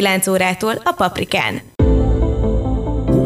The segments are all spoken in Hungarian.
9 órától a Paprikán.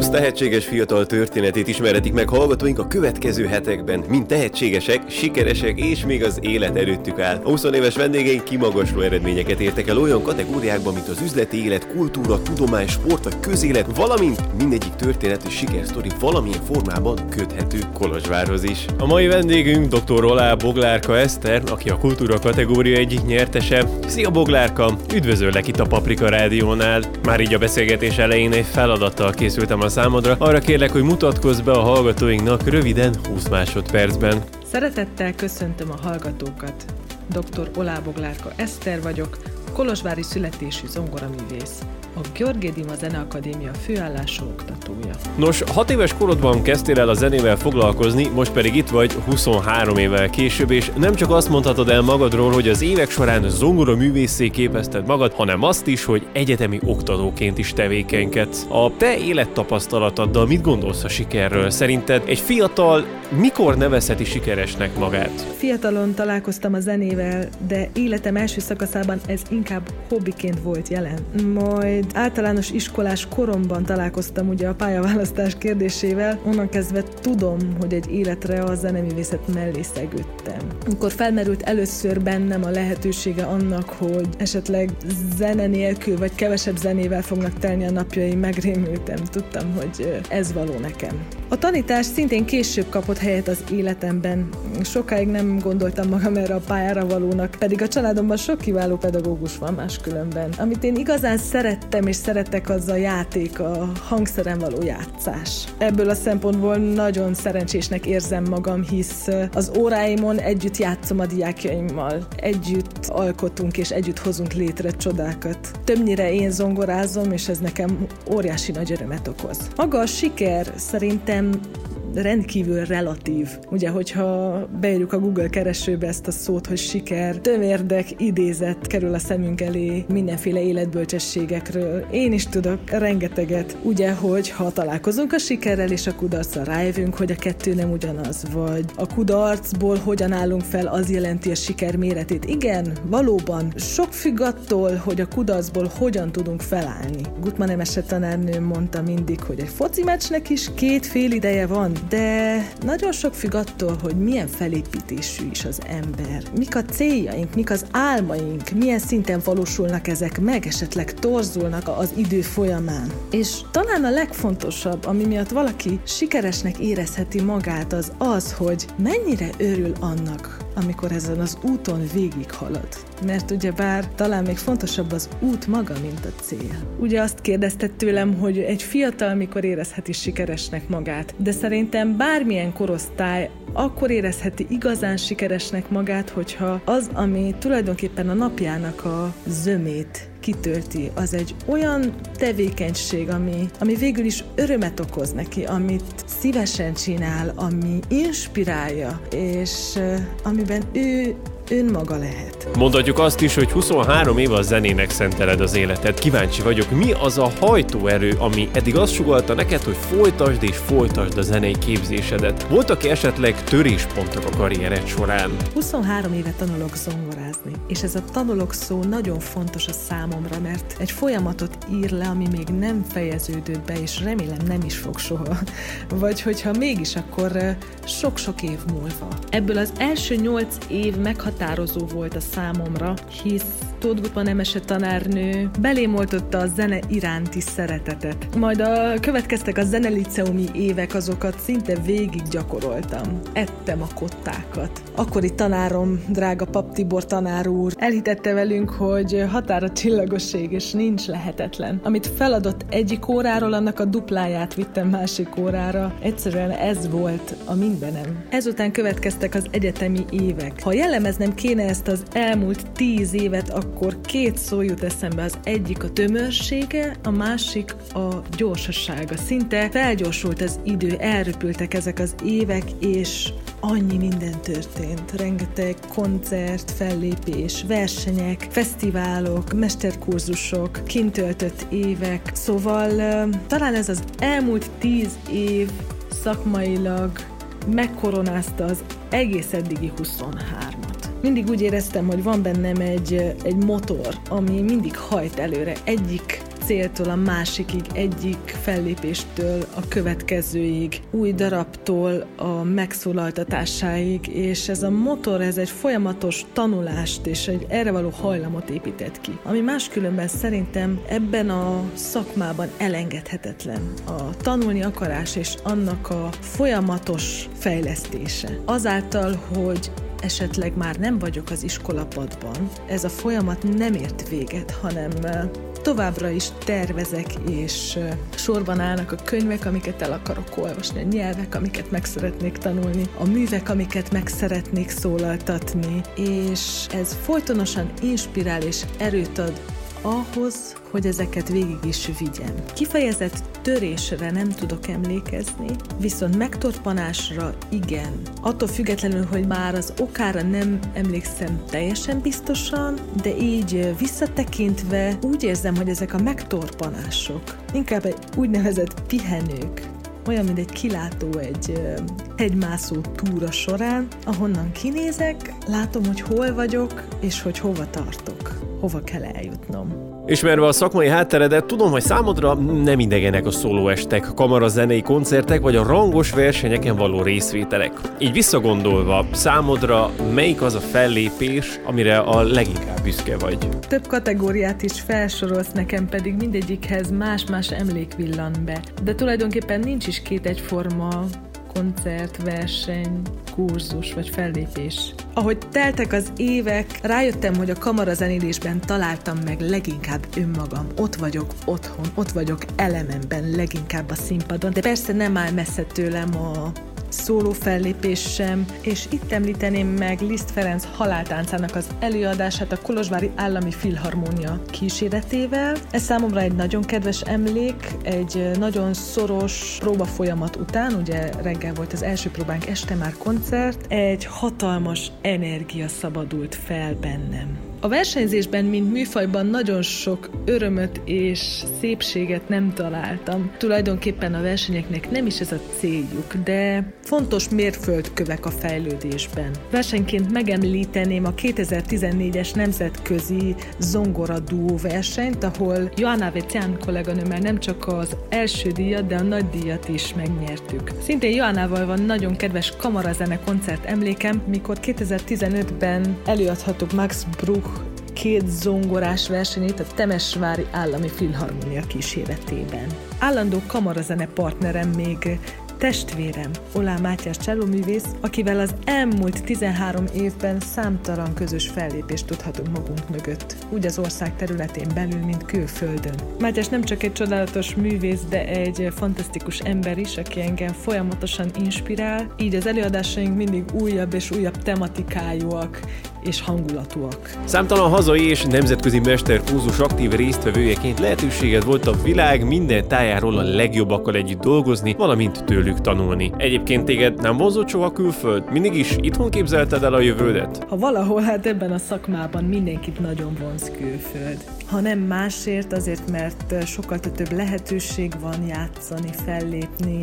20 tehetséges fiatal történetét ismerhetik meg hallgatóink a következő hetekben, mint tehetségesek, sikeresek és még az élet előttük áll. A 20 éves vendégeink kimagasló eredményeket értek el olyan kategóriákban, mint az üzleti élet, kultúra, tudomány, sport vagy közélet, valamint mindegyik történet és sikersztori valamilyen formában köthető Kolozsvárhoz is. A mai vendégünk dr. Olá Boglárka Eszter, aki a kultúra kategória egyik nyertese. Szia Boglárka, üdvözöllek itt a Paprika Rádiónál. Már így a beszélgetés elején egy feladattal készültem a számodra. Arra kérlek, hogy mutatkozz be a hallgatóinknak röviden 20 másodpercben. Szeretettel köszöntöm a hallgatókat. Dr. Oláboglárka Eszter vagyok, kolozsvári születésű zongoraművész a Györgé Dima Zeneakadémia főállású oktatója. Nos, hat éves korodban kezdtél el a zenével foglalkozni, most pedig itt vagy 23 évvel később, és nem csak azt mondhatod el magadról, hogy az évek során zongora művészé képezted magad, hanem azt is, hogy egyetemi oktatóként is tevékenykedsz. A te élettapasztalataddal mit gondolsz a sikerről? Szerinted egy fiatal mikor nevezheti sikeresnek magát? Fiatalon találkoztam a zenével, de életem első szakaszában ez inkább hobbiként volt jelen. Majd általános iskolás koromban találkoztam ugye a pályaválasztás kérdésével, onnan kezdve tudom, hogy egy életre a zeneművészet mellé szegődtem. Amikor felmerült először bennem a lehetősége annak, hogy esetleg zene nélkül vagy kevesebb zenével fognak telni a napjaim, megrémültem. Tudtam, hogy ez való nekem. A tanítás szintén később kapott helyet az életemben. Sokáig nem gondoltam magam erre a pályára valónak, pedig a családomban sok kiváló pedagógus van máskülönben. Amit én igazán szerettem és szeretek, az a játék, a hangszeren való játszás. Ebből a szempontból nagyon szerencsésnek érzem magam, hisz az óráimon együtt játszom a diákjaimmal. Együtt alkotunk és együtt hozunk létre csodákat. Többnyire én zongorázom, és ez nekem óriási nagy örömet okoz. Maga a siker szerintem rendkívül relatív. Ugye, hogyha beírjuk a Google keresőbe ezt a szót, hogy siker, tömérdek idézet kerül a szemünk elé mindenféle életbölcsességekről. Én is tudok rengeteget. Ugye, hogy ha találkozunk a sikerrel és a kudarccal rájövünk, hogy a kettő nem ugyanaz, vagy a kudarcból hogyan állunk fel, az jelenti a siker méretét. Igen, valóban. Sok függ attól, hogy a kudarcból hogyan tudunk felállni. Gutman Emese tanárnő mondta mindig, hogy egy foci meccsnek is két fél ideje van, de nagyon sok függ attól, hogy milyen felépítésű is az ember. Mik a céljaink, mik az álmaink, milyen szinten valósulnak ezek meg, esetleg torzulnak az idő folyamán. És talán a legfontosabb, ami miatt valaki sikeresnek érezheti magát, az az, hogy mennyire örül annak, amikor ezen az úton végighalad. Mert ugye bár talán még fontosabb az út maga, mint a cél. Ugye azt kérdezted tőlem, hogy egy fiatal mikor érezheti sikeresnek magát, de szerintem bármilyen korosztály akkor érezheti igazán sikeresnek magát, hogyha az, ami tulajdonképpen a napjának a zömét kitölti, az egy olyan tevékenység, ami, ami végül is örömet okoz neki, amit szívesen csinál, ami inspirálja, és amiben ő önmaga lehet. Mondhatjuk azt is, hogy 23 év a zenének szenteled az életed. Kíváncsi vagyok, mi az a hajtóerő, ami eddig azt sugalta neked, hogy folytasd és folytasd a zenei képzésedet. Voltak-e esetleg töréspontok a karriered során? 23 éve tanulok zongorázni, és ez a tanulok szó nagyon fontos a számomra, mert egy folyamatot ír le, ami még nem fejeződött be, és remélem nem is fog soha. Vagy hogyha mégis, akkor sok-sok év múlva. Ebből az első 8 év meghatározó volt a számomra, hisz Tóth Gutman Emese tanárnő belémoltotta a zene iránti szeretetet. Majd a következtek a zeneliceumi évek, azokat szinte végig gyakoroltam. Ettem a kottákat. Akkori tanárom, drága Pap Tibor tanár úr, elhitette velünk, hogy határa csillagosség és nincs lehetetlen. Amit feladott egyik óráról, annak a dupláját vittem másik órára. Egyszerűen ez volt a mindenem. Ezután következtek az egyetemi évek. Ha jellemeznem kéne ezt az elmúlt tíz évet, akkor két szó jut eszembe. Az egyik a tömörsége, a másik a gyorsasága. Szinte felgyorsult az idő, elröpültek ezek az évek, és annyi minden történt. Rengeteg koncert, fellépés, versenyek, fesztiválok, mesterkurzusok, kintöltött évek. Szóval talán ez az elmúlt tíz év szakmailag megkoronázta az egész eddigi 23-at. Mindig úgy éreztem, hogy van bennem egy, egy motor, ami mindig hajt előre. Egyik céltól a másikig, egyik fellépéstől a következőig, új darabtól a megszólaltatásáig, és ez a motor, ez egy folyamatos tanulást és egy erre való hajlamot épített ki, ami máskülönben szerintem ebben a szakmában elengedhetetlen. A tanulni akarás és annak a folyamatos fejlesztése. Azáltal, hogy esetleg már nem vagyok az iskolapadban, ez a folyamat nem ért véget, hanem továbbra is tervezek, és sorban állnak a könyvek, amiket el akarok olvasni, a nyelvek, amiket meg szeretnék tanulni, a művek, amiket meg szeretnék szólaltatni, és ez folytonosan inspirál és erőt ad ahhoz, hogy ezeket végig is vigyem. Kifejezett törésre nem tudok emlékezni, viszont megtorpanásra igen. Attól függetlenül, hogy már az okára nem emlékszem teljesen biztosan, de így visszatekintve úgy érzem, hogy ezek a megtorpanások inkább egy úgynevezett pihenők, olyan, mint egy kilátó egy hegymászó túra során, ahonnan kinézek, látom, hogy hol vagyok, és hogy hova tartok, hova kell eljutnom. Ismerve a szakmai hátteredet, tudom, hogy számodra nem idegenek a szólóestek, kamarazenei koncertek vagy a rangos versenyeken való részvételek. Így visszagondolva, számodra melyik az a fellépés, amire a leginkább büszke vagy? Több kategóriát is felsorolsz nekem, pedig mindegyikhez más-más emlék villan be. De tulajdonképpen nincs is két egyforma koncert, verseny, kurzus vagy fellépés. Ahogy teltek az évek, rájöttem, hogy a kamarazenélésben találtam meg leginkább önmagam. Ott vagyok otthon, ott vagyok elememben leginkább a színpadon, de persze nem áll messze tőlem a szóló fellépés sem, és itt említeném meg Liszt Ferenc haláltáncának az előadását a Kolozsvári Állami Filharmónia kíséretével. Ez számomra egy nagyon kedves emlék, egy nagyon szoros próba folyamat után, ugye reggel volt az első próbánk, este már koncert, egy hatalmas energia szabadult fel bennem. A versenyzésben, mint műfajban nagyon sok örömöt és szépséget nem találtam. Tulajdonképpen a versenyeknek nem is ez a céljuk, de fontos mérföldkövek a fejlődésben. Versenyként megemlíteném a 2014-es nemzetközi zongora duó versenyt, ahol Joanna Vecián kolléganőmmel nem csak az első díjat, de a nagy díjat is megnyertük. Szintén Joannával van nagyon kedves kamarazene koncert emlékem, mikor 2015-ben előadhattuk Max Bruch két zongorás versenyét a Temesvári Állami Filharmonia kíséretében. Állandó kamarazene partnerem még testvérem, Olá Mátyás csellóművész, akivel az elmúlt 13 évben számtalan közös fellépést tudhatunk magunk mögött, úgy az ország területén belül, mint külföldön. Mátyás nem csak egy csodálatos művész, de egy fantasztikus ember is, aki engem folyamatosan inspirál, így az előadásaink mindig újabb és újabb tematikájúak, és hangulatúak. Számtalan hazai és nemzetközi mesterkurzus aktív résztvevőjeként lehetőséged volt a világ minden tájáról a legjobbakkal együtt dolgozni, valamint tőlük tanulni. Egyébként téged nem vonzott soha külföld? Mindig is itthon képzelted el a jövődet? Ha valahol, hát ebben a szakmában mindenkit nagyon vonz külföld. Ha nem másért, azért, mert sokkal több lehetőség van játszani, fellépni,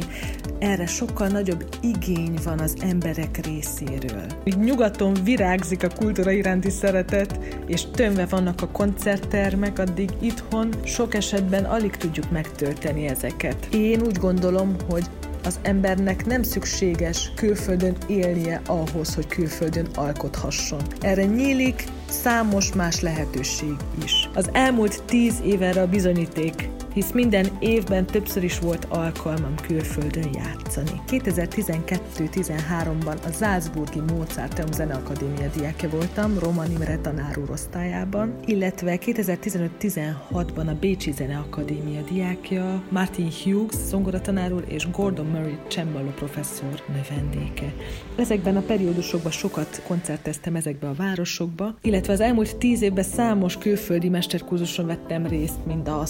erre sokkal nagyobb igény van az emberek részéről. Így nyugaton virágzik a kultúra iránti szeretet, és tömve vannak a koncerttermek, addig itthon sok esetben alig tudjuk megtölteni ezeket. Én úgy gondolom, hogy az embernek nem szükséges külföldön élnie ahhoz, hogy külföldön alkothasson. Erre nyílik számos más lehetőség is. Az elmúlt tíz éve a bizonyíték hisz minden évben többször is volt alkalmam külföldön játszani. 2012-13-ban a Salzburgi Mozarteum Zeneakadémia diákja voltam, Roman Imre tanár úr osztályában, illetve 2015-16-ban a Bécsi Zeneakadémia diákja, Martin Hughes zongoratanár úr és Gordon Murray cembalo professzor növendéke. Ezekben a periódusokban sokat koncerteztem ezekbe a városokba, illetve az elmúlt tíz évben számos külföldi mesterkurzuson vettem részt, mind a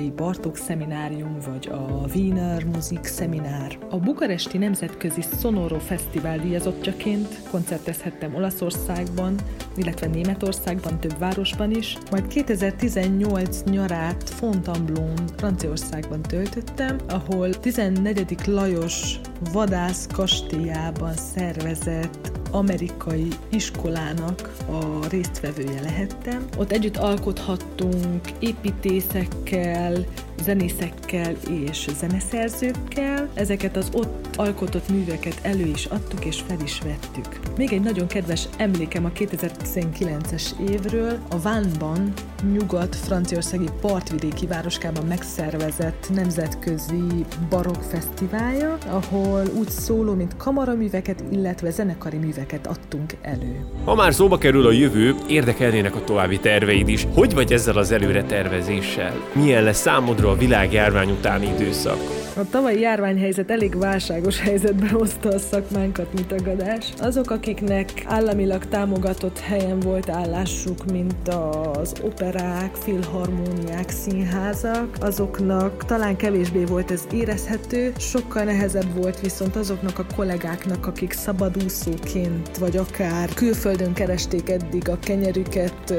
Szombathelyi Bartók Szeminárium, vagy a Wiener Musik Szeminár. A Bukaresti Nemzetközi Sonoro Fesztivál díjazottjaként koncertezhettem Olaszországban, illetve Németországban, több városban is, majd 2018 nyarát Fontainebleau, Franciaországban töltöttem, ahol 14. Lajos vadász kastélyában szervezett amerikai iskolának a résztvevője lehettem. Ott együtt alkothattunk építészekkel, zenészekkel és zeneszerzőkkel. Ezeket az ott alkotott műveket elő is adtuk és fel is vettük. Még egy nagyon kedves emlékem a 2019-es évről, a Vánban, nyugat-franciaországi partvidéki városkában megszervezett nemzetközi barokk fesztiválja, ahol úgy szóló, mint kamaraműveket, illetve zenekari műveket adtunk elő. Ha már szóba kerül a jövő, érdekelnének a további terveid is. Hogy vagy ezzel az előre tervezéssel? Milyen lesz számodra a világjárvány utáni időszak? A tavalyi járványhelyzet elég válságos helyzetbe hozta a szakmánkat, mint tagadás. Azok, akiknek államilag támogatott helyen volt állásuk, mint az operák, filharmóniák, színházak, azoknak talán kevésbé volt ez érezhető, sokkal nehezebb volt viszont azoknak a kollégáknak, akik szabadúszóként vagy akár külföldön keresték eddig a kenyerüket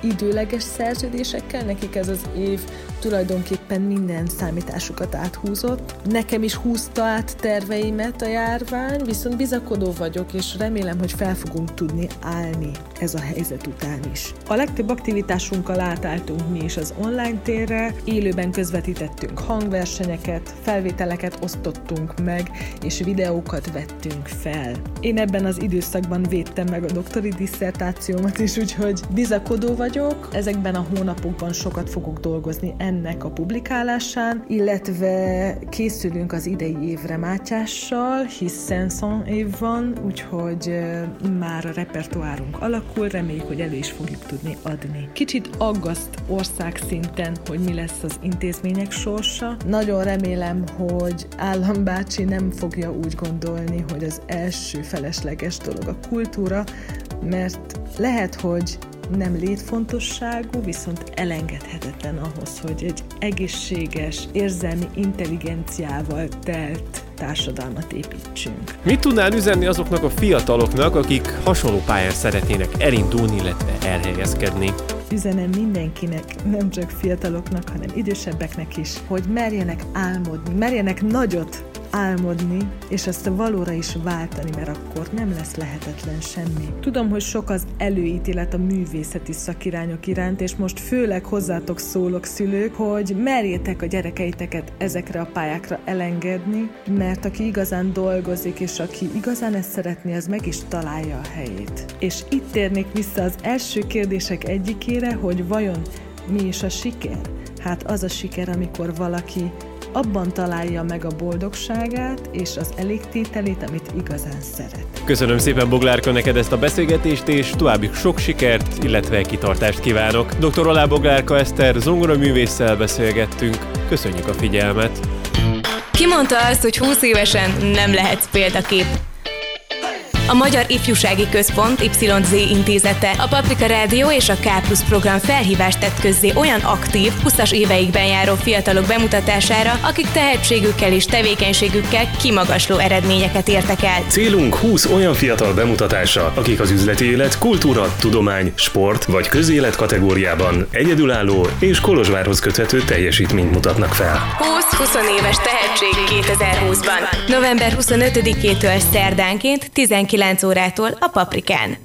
időleges szerződésekkel, nekik ez az év tulajdonképpen minden számításukat áthúzott. Nekem is húzta át terveimet a járvány, viszont bizakodó vagyok, és remélem, hogy fel fogunk tudni állni ez a helyzet után is. A legtöbb aktivitásunkkal átálltunk mi is az online térre, élőben közvetítettünk hangversenyeket, felvételeket osztottunk meg, és videókat vettünk fel. Én ebben az időszakban védtem meg a doktori disszertációmat is, úgyhogy bizakodó vagyok. Ezekben a hónapokban sokat fogok dolgozni ennek a publikálásán, illetve készülünk az idei évre Mátyással, hiszen szan év van, úgyhogy már a repertoárunk alakul, reméljük, hogy elő is fogjuk tudni adni. Kicsit aggaszt országszinten, hogy mi lesz az intézmények sorsa. Nagyon remélem, hogy állambácsi nem fogja úgy gondolni, hogy az első felesleges dolog a kultúra, mert lehet, hogy nem létfontosságú, viszont elengedhetetlen ahhoz, hogy egy egészséges, érzelmi intelligenciával telt társadalmat építsünk. Mit tudnál üzenni azoknak a fiataloknak, akik hasonló pályán szeretnének elindulni, illetve elhelyezkedni? Üzenem mindenkinek, nem csak fiataloknak, hanem idősebbeknek is, hogy merjenek álmodni, merjenek nagyot, álmodni, és ezt valóra is váltani, mert akkor nem lesz lehetetlen semmi. Tudom, hogy sok az előítélet a művészeti szakirányok iránt, és most főleg hozzátok szólok szülők, hogy merjétek a gyerekeiteket ezekre a pályákra elengedni, mert aki igazán dolgozik, és aki igazán ezt szeretné, az meg is találja a helyét. És itt térnék vissza az első kérdések egyikére, hogy vajon mi is a siker? Hát az a siker, amikor valaki abban találja meg a boldogságát és az elégtételét, amit igazán szeret. Köszönöm szépen Boglárka neked ezt a beszélgetést, és további sok sikert, illetve kitartást kívánok. Dr. Olá Boglárka Eszter zongoraművésszel beszélgettünk. Köszönjük a figyelmet! Ki mondta azt, hogy 20 évesen nem lehetsz példakép? A Magyar Ifjúsági Központ YZ intézete, a Paprika Rádió és a K Plus program felhívást tett közzé olyan aktív, 20-as éveikben járó fiatalok bemutatására, akik tehetségükkel és tevékenységükkel kimagasló eredményeket értek el. Célunk 20 olyan fiatal bemutatása, akik az üzleti élet, kultúra, tudomány, sport vagy közélet kategóriában egyedülálló és Kolozsvárhoz köthető teljesítményt mutatnak fel. 20-20 éves tehetség 2020-ban. November 25-től szerdánként 19 9 órától a Paprikán.